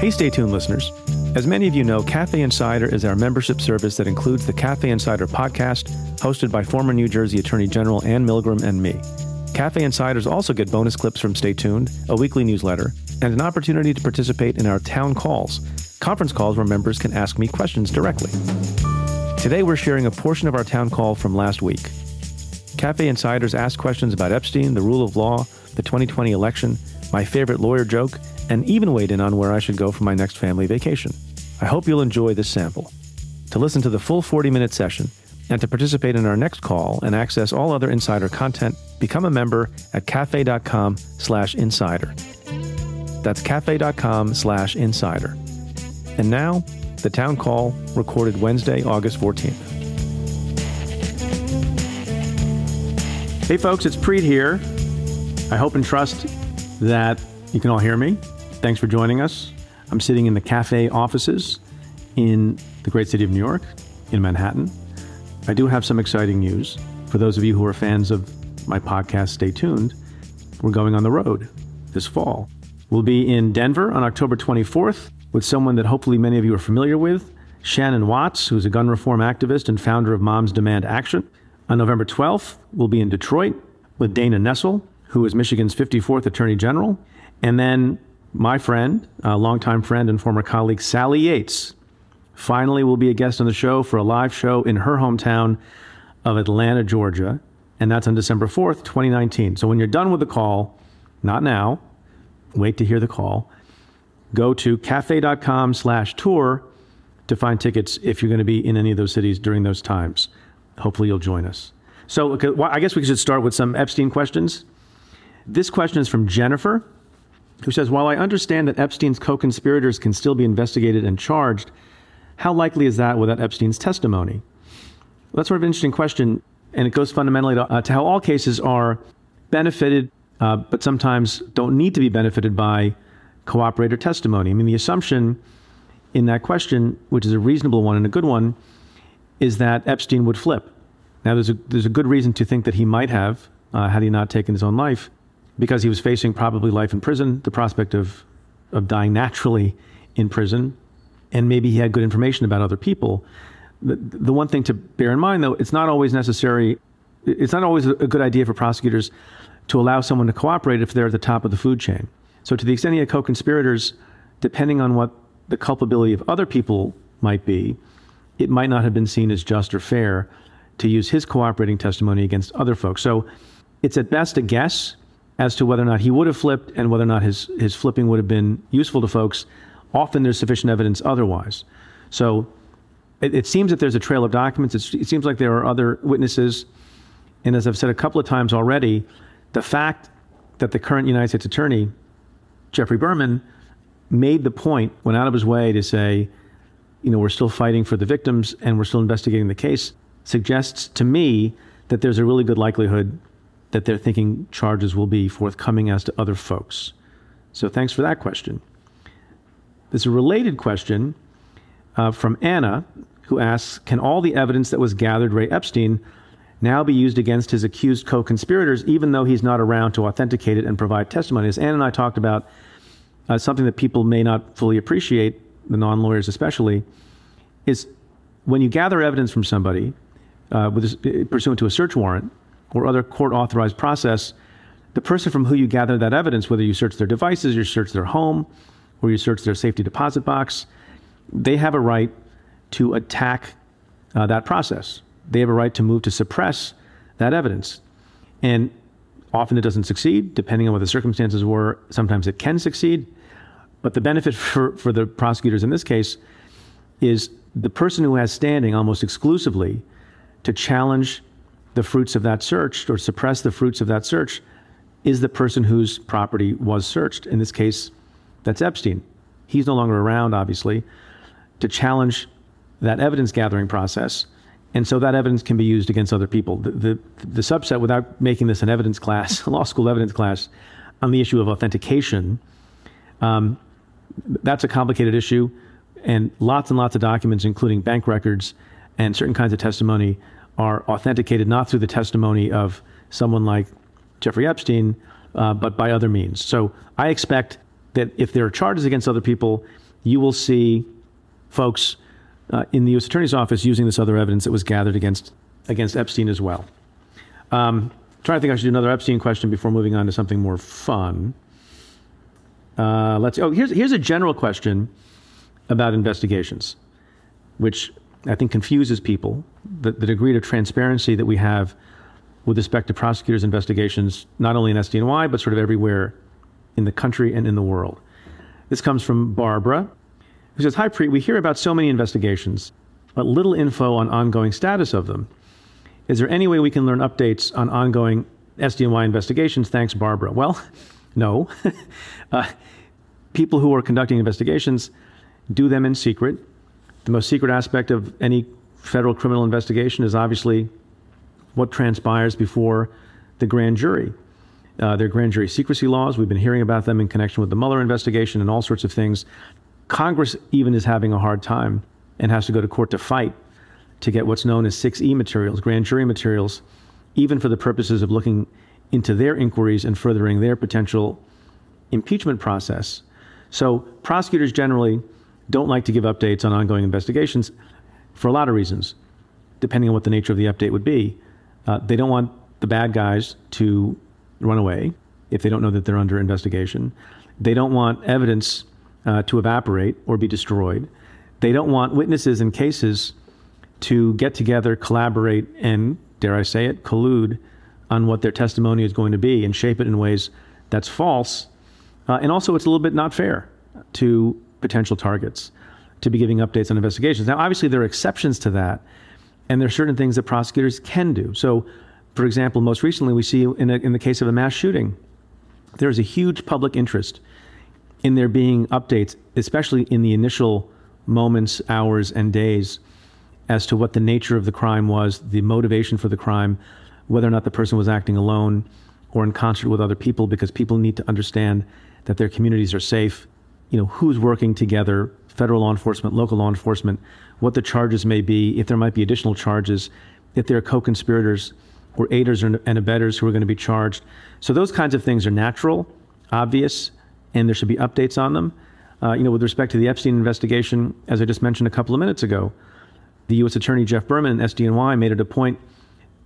Hey, stay tuned, listeners. As many of you know, Cafe Insider is our membership service that includes the Cafe Insider podcast, hosted by former New Jersey Attorney General Ann Milgram and me. Cafe Insiders also get bonus clips from Stay Tuned, a weekly newsletter, and an opportunity to participate in our town calls, conference calls where members can ask me questions directly. Today, we're sharing a portion of our town call from last week. Cafe Insiders asked questions about Epstein, the rule of law, the 2020 election, my favorite lawyer joke, and even weighed in on where I should go for my next family vacation. I hope you'll enjoy this sample. To listen to the full 40 minute session and to participate in our next call and access all other insider content, become a member at cafe.com slash insider. That's cafe.com slash insider. And now, the town call recorded Wednesday, August 14th. Hey folks, it's Preet here. I hope and trust that you can all hear me. Thanks for joining us. I'm sitting in the cafe offices in the great city of New York, in Manhattan. I do have some exciting news. For those of you who are fans of my podcast, stay tuned. We're going on the road this fall. We'll be in Denver on October 24th with someone that hopefully many of you are familiar with, Shannon Watts, who's a gun reform activist and founder of Moms Demand Action. On November 12th, we'll be in Detroit with Dana Nessel, who is Michigan's 54th Attorney General. And then my friend, a longtime friend and former colleague, Sally Yates, finally will be a guest on the show for a live show in her hometown of Atlanta, Georgia. And that's on December 4th, 2019. So when you're done with the call, not now, wait to hear the call, go to cafe.com slash tour to find tickets if you're going to be in any of those cities during those times. Hopefully you'll join us. So I guess we should start with some Epstein questions. This question is from Jennifer who says, While I understand that Epstein's co conspirators can still be investigated and charged, how likely is that without Epstein's testimony? Well, that's sort of an interesting question, and it goes fundamentally to, uh, to how all cases are benefited, uh, but sometimes don't need to be benefited by cooperator testimony. I mean, the assumption in that question, which is a reasonable one and a good one, is that Epstein would flip. Now, there's a, there's a good reason to think that he might have, uh, had he not taken his own life because he was facing probably life in prison, the prospect of, of dying naturally in prison, and maybe he had good information about other people. The, the one thing to bear in mind, though, it's not always necessary, it's not always a good idea for prosecutors to allow someone to cooperate if they're at the top of the food chain. So, to the extent he had co conspirators, depending on what the culpability of other people might be, it might not have been seen as just or fair to use his cooperating testimony against other folks. So, it's at best a guess as to whether or not he would have flipped and whether or not his, his flipping would have been useful to folks. Often there's sufficient evidence otherwise. So it, it seems that there's a trail of documents. It's, it seems like there are other witnesses. And as I've said a couple of times already, the fact that the current United States Attorney, Geoffrey Berman, made the point, went out of his way to say, you know, we're still fighting for the victims and we're still investigating the case, suggests to me that there's a really good likelihood that they're thinking charges will be forthcoming as to other folks. So thanks for that question. There's a related question uh, from Anna, who asks Can all the evidence that was gathered Ray Epstein now be used against his accused co conspirators, even though he's not around to authenticate it and provide testimony? As Anna and I talked about, uh, something that people may not fully appreciate, the non lawyers especially, is when you gather evidence from somebody uh, with, pursuant to a search warrant, or other court authorized process, the person from who you gather that evidence, whether you search their devices, you search their home, or you search their safety deposit box, they have a right to attack uh, that process. They have a right to move to suppress that evidence. And often it doesn't succeed, depending on what the circumstances were. Sometimes it can succeed. But the benefit for, for the prosecutors in this case is the person who has standing almost exclusively to challenge the fruits of that search or suppress the fruits of that search is the person whose property was searched. In this case, that's Epstein. He's no longer around, obviously, to challenge that evidence gathering process. And so that evidence can be used against other people. The, the, the subset, without making this an evidence class, a law school evidence class, on the issue of authentication, um, that's a complicated issue. And lots and lots of documents, including bank records and certain kinds of testimony, are authenticated not through the testimony of someone like Jeffrey Epstein, uh, but by other means. So I expect that if there are charges against other people, you will see folks uh, in the U.S. Attorney's Office using this other evidence that was gathered against against Epstein as well. Um, trying to think I should do another Epstein question before moving on to something more fun. Uh, let's. Oh, here's here's a general question about investigations, which I think confuses people. The, the degree of transparency that we have with respect to prosecutors' investigations, not only in SDNY but sort of everywhere in the country and in the world. This comes from Barbara, who says, "Hi, Preet. We hear about so many investigations, but little info on ongoing status of them. Is there any way we can learn updates on ongoing SDNY investigations? Thanks, Barbara. Well, no. uh, people who are conducting investigations do them in secret. The most secret aspect of any federal criminal investigation is obviously what transpires before the grand jury. Uh, their grand jury secrecy laws, we've been hearing about them in connection with the Mueller investigation and all sorts of things. Congress even is having a hard time and has to go to court to fight to get what's known as 6E materials, grand jury materials, even for the purposes of looking into their inquiries and furthering their potential impeachment process. So, prosecutors generally don't like to give updates on ongoing investigations for a lot of reasons, depending on what the nature of the update would be. Uh, they don't want the bad guys to run away if they don't know that they're under investigation. They don't want evidence uh, to evaporate or be destroyed. They don't want witnesses in cases to get together, collaborate, and dare I say it, collude on what their testimony is going to be and shape it in ways that's false. Uh, and also, it's a little bit not fair to potential targets to be giving updates on investigations. Now, obviously, there are exceptions to that, and there are certain things that prosecutors can do. So, for example, most recently, we see in, a, in the case of a mass shooting, there is a huge public interest in there being updates, especially in the initial moments, hours, and days as to what the nature of the crime was, the motivation for the crime, whether or not the person was acting alone or in concert with other people, because people need to understand that their communities are safe. You know, who's working together, federal law enforcement, local law enforcement, what the charges may be, if there might be additional charges, if there are co conspirators or aiders and abettors who are going to be charged. So those kinds of things are natural, obvious, and there should be updates on them. Uh, you know, with respect to the Epstein investigation, as I just mentioned a couple of minutes ago, the U.S. Attorney Jeff Berman and SDNY made it a point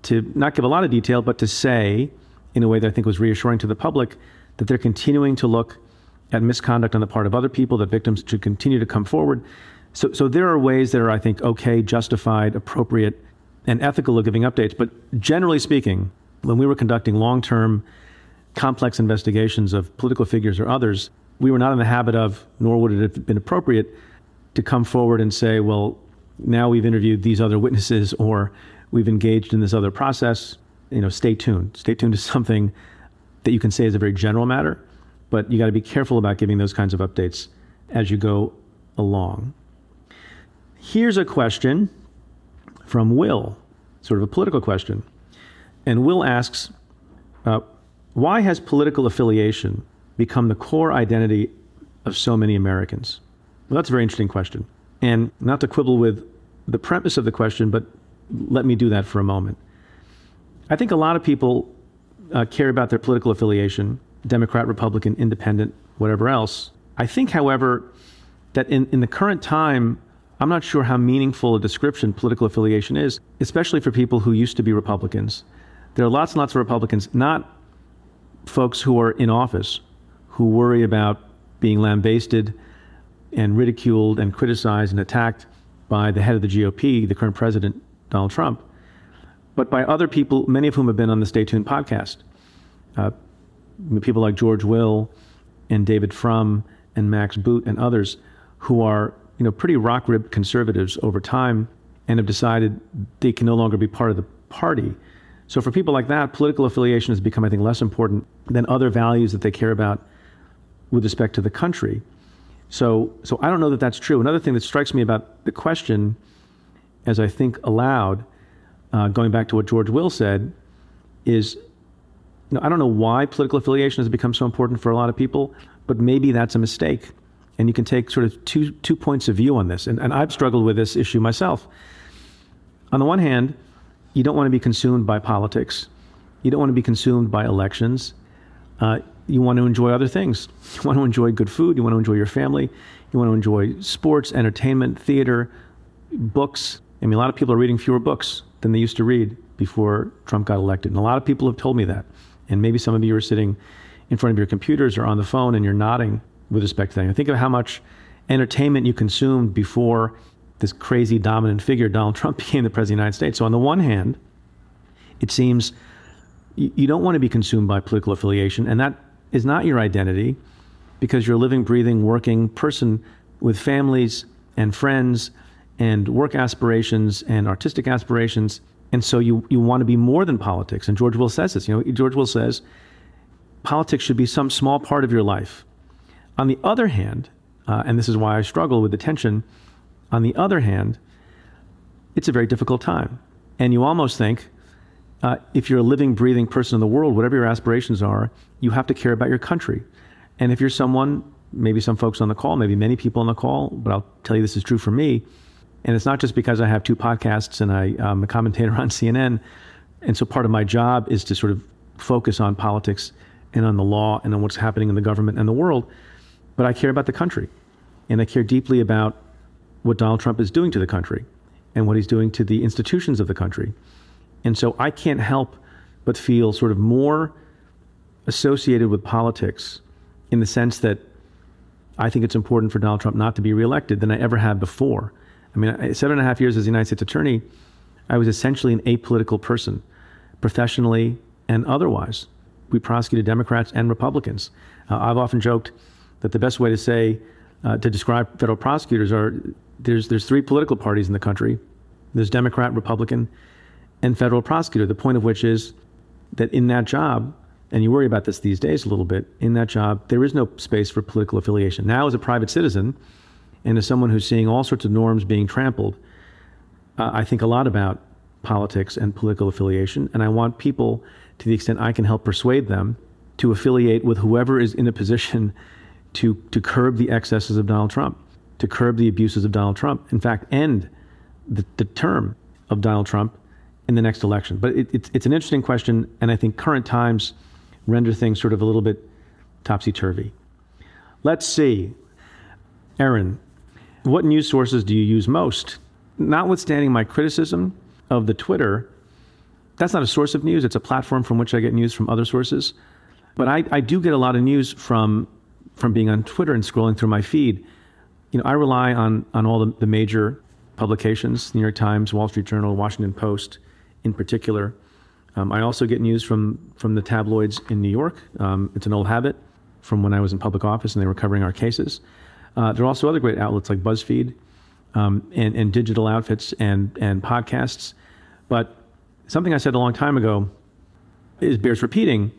to not give a lot of detail, but to say, in a way that I think was reassuring to the public, that they're continuing to look at misconduct on the part of other people, that victims should continue to come forward. So, so there are ways that are, I think, okay, justified, appropriate, and ethical of giving updates. But generally speaking, when we were conducting long term, complex investigations of political figures or others, we were not in the habit of, nor would it have been appropriate, to come forward and say, well, now we've interviewed these other witnesses or we've engaged in this other process. You know, stay tuned. Stay tuned to something that you can say is a very general matter, but you got to be careful about giving those kinds of updates as you go along. Here's a question from Will, sort of a political question. And Will asks, uh, why has political affiliation become the core identity of so many Americans? Well, that's a very interesting question. And not to quibble with the premise of the question, but let me do that for a moment. I think a lot of people uh, care about their political affiliation Democrat, Republican, Independent, whatever else. I think, however, that in, in the current time, I'm not sure how meaningful a description political affiliation is, especially for people who used to be Republicans. There are lots and lots of Republicans, not folks who are in office, who worry about being lambasted and ridiculed and criticized and attacked by the head of the GOP, the current president, Donald Trump, but by other people, many of whom have been on the Stay Tuned podcast. Uh, people like George Will and David Frum and Max Boot and others who are you know, pretty rock ribbed conservatives over time and have decided they can no longer be part of the party. So for people like that, political affiliation has become, I think, less important than other values that they care about with respect to the country. So, so I don't know that that's true. Another thing that strikes me about the question, as I think aloud, uh, going back to what George Will said, is, you know, I don't know why political affiliation has become so important for a lot of people, but maybe that's a mistake. And you can take sort of two, two points of view on this. And, and I've struggled with this issue myself. On the one hand, you don't want to be consumed by politics. You don't want to be consumed by elections. Uh, you want to enjoy other things. You want to enjoy good food. You want to enjoy your family. You want to enjoy sports, entertainment, theater, books. I mean, a lot of people are reading fewer books than they used to read before Trump got elected. And a lot of people have told me that. And maybe some of you are sitting in front of your computers or on the phone and you're nodding with respect to that. Think of how much entertainment you consumed before this crazy dominant figure, Donald Trump, became the president of the United States. So, on the one hand, it seems you don't want to be consumed by political affiliation, and that is not your identity because you're a living, breathing, working person with families and friends and work aspirations and artistic aspirations. And so you, you want to be more than politics. And George Will says this. You know, George Will says politics should be some small part of your life. On the other hand, uh, and this is why I struggle with the tension, on the other hand, it's a very difficult time. And you almost think, uh, if you're a living, breathing person in the world, whatever your aspirations are, you have to care about your country. And if you're someone, maybe some folks on the call, maybe many people on the call, but I'll tell you this is true for me. And it's not just because I have two podcasts and I, am a commentator on CNN. And so part of my job is to sort of focus on politics and on the law and on what's happening in the government and the world. But I care about the country. And I care deeply about what Donald Trump is doing to the country and what he's doing to the institutions of the country. And so I can't help but feel sort of more associated with politics in the sense that I think it's important for Donald Trump not to be reelected than I ever have before. I mean, seven and a half years as a United States attorney, I was essentially an apolitical person, professionally and otherwise. We prosecuted Democrats and Republicans. Uh, I've often joked that the best way to say, uh, to describe federal prosecutors are there's, there's three political parties in the country there's Democrat, Republican, and federal prosecutor. The point of which is that in that job, and you worry about this these days a little bit, in that job, there is no space for political affiliation. Now, as a private citizen, and as someone who's seeing all sorts of norms being trampled, uh, I think a lot about politics and political affiliation, and I want people, to the extent I can help persuade them, to affiliate with whoever is in a position to, to curb the excesses of Donald Trump, to curb the abuses of Donald Trump. In fact, end the, the term of Donald Trump in the next election. But it, it's, it's an interesting question, and I think current times render things sort of a little bit topsy turvy. Let's see. Aaron, what news sources do you use most? Notwithstanding my criticism of the Twitter, that's not a source of news. It's a platform from which I get news from other sources. But I, I do get a lot of news from from being on Twitter and scrolling through my feed. You know, I rely on on all the, the major publications, New York Times, Wall Street Journal, Washington Post, in particular. Um, I also get news from from the tabloids in New York. Um, it's an old habit from when I was in public office and they were covering our cases. Uh, there are also other great outlets like BuzzFeed um, and, and digital outfits and and podcasts. But something I said a long time ago is bears repeating,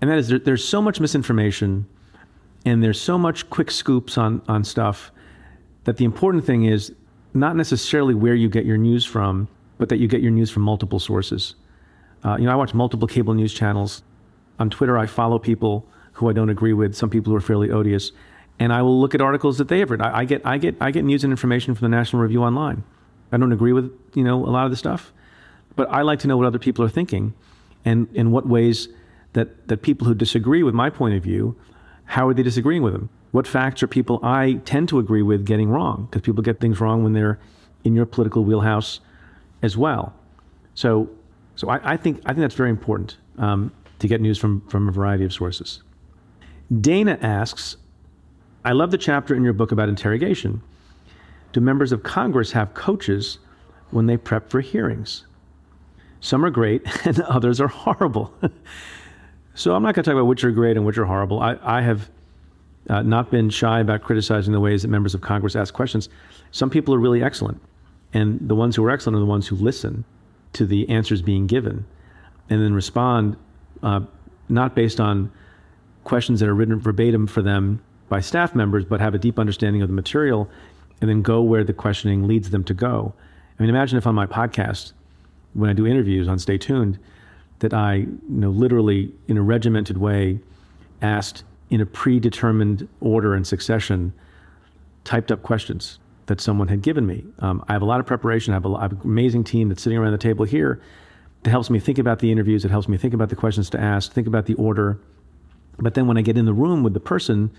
and that is there, there's so much misinformation and there's so much quick scoops on on stuff that the important thing is not necessarily where you get your news from but that you get your news from multiple sources. Uh, you know, I watch multiple cable news channels. On Twitter, I follow people who I don't agree with, some people who are fairly odious, and I will look at articles that they have written. I, I get, I get, I get news and information from the National Review Online. I don't agree with, you know, a lot of the stuff, but I like to know what other people are thinking, and in what ways that that people who disagree with my point of view, how are they disagreeing with them? What facts are people I tend to agree with getting wrong? Because people get things wrong when they're in your political wheelhouse as well. So, so I, I think I think that's very important um, to get news from from a variety of sources. Dana asks, "I love the chapter in your book about interrogation. Do members of Congress have coaches when they prep for hearings? Some are great, and others are horrible." so I'm not going to talk about which are great and which are horrible. I, I have. Uh, not been shy about criticizing the ways that members of Congress ask questions. Some people are really excellent. And the ones who are excellent are the ones who listen to the answers being given and then respond uh, not based on questions that are written verbatim for them by staff members, but have a deep understanding of the material and then go where the questioning leads them to go. I mean, imagine if on my podcast, when I do interviews on Stay Tuned, that I, you know, literally in a regimented way asked in a predetermined order and succession typed up questions that someone had given me. Um, I have a lot of preparation. I have, a, I have, an amazing team that's sitting around the table here that helps me think about the interviews. It helps me think about the questions to ask, think about the order, But then when I get in the room with the person,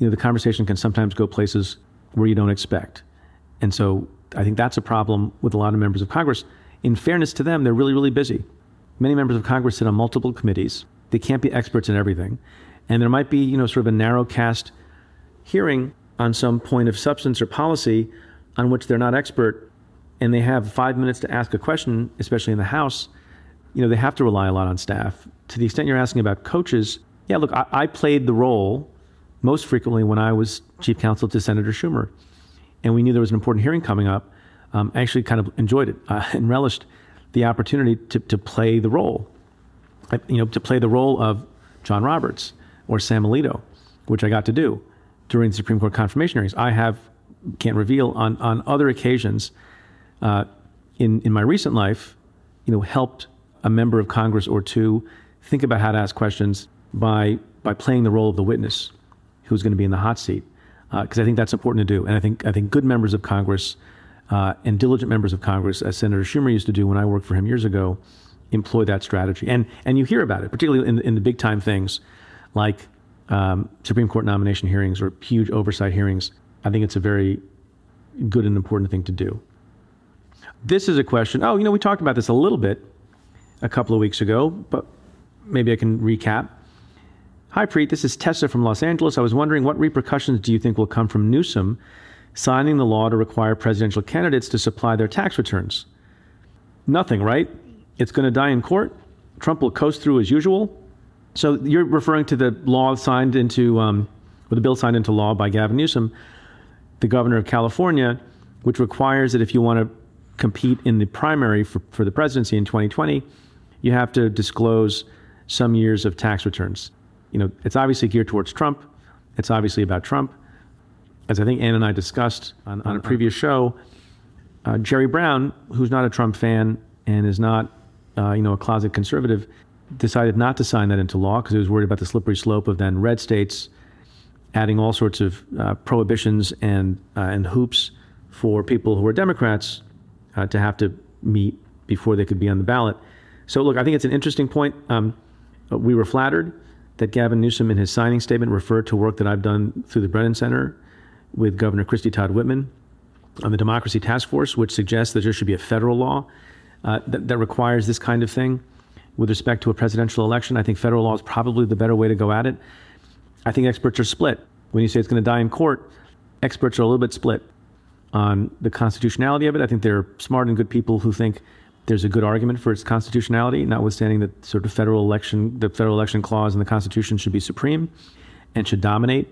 you know, the conversation can sometimes go places where you don't expect. And so I think that's a problem with a lot of members of Congress. In fairness to them, they're really, really busy. Many members of Congress sit on multiple committees. They can't be experts in everything. And there might be, you know, sort of a narrow cast hearing on some point of substance or policy on which they're not expert and they have five minutes to ask a question, especially in the House, you know, they have to rely a lot on staff. To the extent you're asking about coaches, yeah, look, I, I played the role most frequently when I was chief counsel to Senator Schumer. And we knew there was an important hearing coming up. Um, I actually kind of enjoyed it uh, and relished the opportunity to, to play the role, you know, to play the role of John Roberts or Sam Alito, which I got to do during the Supreme Court confirmation hearings. I have, can't reveal, on, on other occasions uh, in, in my recent life, you know, helped a member of Congress or two think about how to ask questions by, by playing the role of the witness who's going to be in the hot seat. Because uh, I think that's important to do. And I think, I think good members of Congress uh, and diligent members of Congress, as Senator Schumer used to do when I worked for him years ago, employ that strategy. And, and you hear about it, particularly in, in the big time things like um, Supreme Court nomination hearings or huge oversight hearings. I think it's a very good and important thing to do. This is a question. Oh, you know, we talked about this a little bit a couple of weeks ago, but maybe I can recap. Hi, Preet. This is Tessa from Los Angeles. I was wondering what repercussions do you think will come from Newsom signing the law to require presidential candidates to supply their tax returns? Nothing, right? It's going to die in court. Trump will coast through as usual. So you're referring to the law signed into, um, or the bill signed into law by Gavin Newsom, the governor of California, which requires that if you want to compete in the primary for, for the presidency in 2020, you have to disclose some years of tax returns. You know, it's obviously geared towards Trump. It's obviously about Trump. As I think Ann and I discussed on, on a previous show, uh, Jerry Brown, who's not a Trump fan and is not, uh, you know, a closet conservative, decided not to sign that into law because he was worried about the slippery slope of then red states adding all sorts of uh, prohibitions and uh, and hoops for people who are Democrats uh, to have to meet before they could be on the ballot. So, look, I think it's an interesting point. Um, we were flattered that Gavin Newsom, in his signing statement, referred to work that I've done through the Brennan Center with Governor Christie Todd Whitman on the Democracy Task Force, which suggests that there should be a federal law uh, that, that requires this kind of thing with respect to a presidential election. I think federal law is probably the better way to go at it. I think experts are split. When you say it's going to die in court, experts are a little bit split on the constitutionality of it. I think there are smart and good people who think there's a good argument for its constitutionality, notwithstanding that sort of federal election, the federal election clause in the Constitution should be supreme and should dominate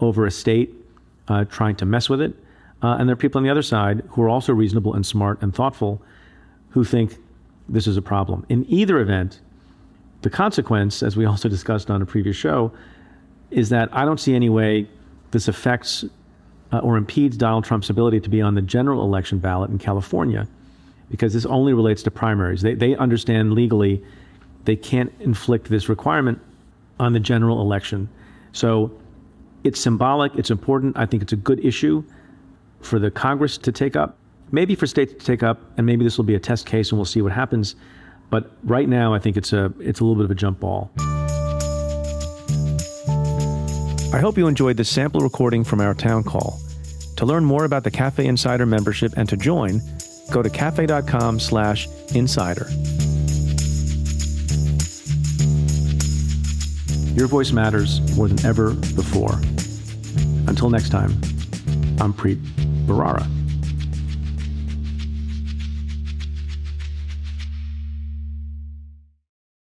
over a state uh, trying to mess with it. Uh, and there are people on the other side who are also reasonable and smart and thoughtful who think this is a problem. In either event, the consequence, as we also discussed on a previous show, is that I don't see any way this affects uh, or impedes Donald Trump's ability to be on the general election ballot in California, because this only relates to primaries. They, they understand legally they can't inflict this requirement on the general election. So it's symbolic, it's important. I think it's a good issue for the Congress to take up, maybe for states to take up, and maybe this will be a test case and we'll see what happens. But right now, I think it's a, it's a little bit of a jump ball. I hope you enjoyed this sample recording from our town call. To learn more about the Cafe Insider membership and to join, go to cafe.com slash insider. Your voice matters more than ever before. Until next time, I'm Preet Bharara.